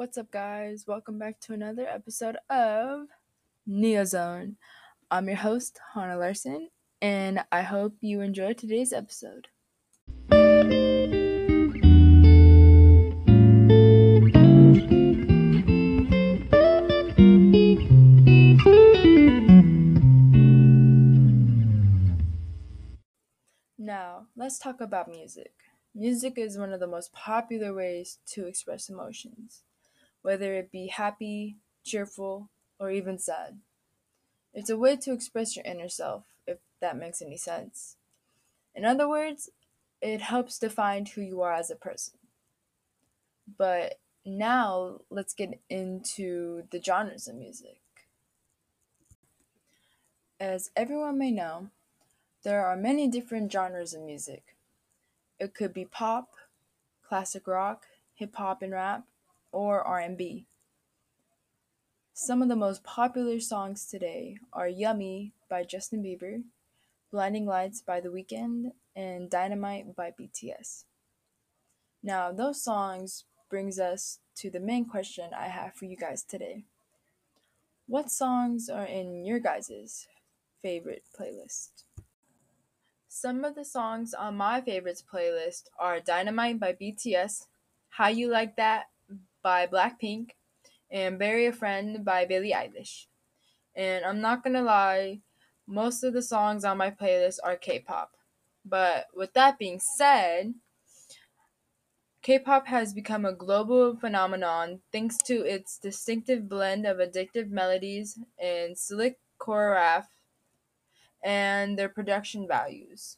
What's up, guys? Welcome back to another episode of Neozone. I'm your host, Hannah Larson, and I hope you enjoyed today's episode. Now, let's talk about music. Music is one of the most popular ways to express emotions, whether it be happy, cheerful, or even sad. It's a way to express your inner self, if that makes any sense. In other words, it helps define who you are as a person. But now let's get into the genres of music. As everyone may know, there are many different genres of music. It could be pop, classic rock, hip hop and rap, or R&B. Some of the most popular songs today are Yummy by Justin Bieber, Blinding Lights by The Weeknd, and Dynamite by BTS. Now, those songs brings us to the main question I have for you guys today. What songs are in your guys' favorite playlist? Some of the songs on my favorites playlist are Dynamite by BTS, How You Like That by Blackpink, and Bury a Friend by Billie Eilish. And I'm not gonna lie, most of the songs on my playlist are K pop. But with that being said, K pop has become a global phenomenon thanks to its distinctive blend of addictive melodies and slick choreograph and their production values.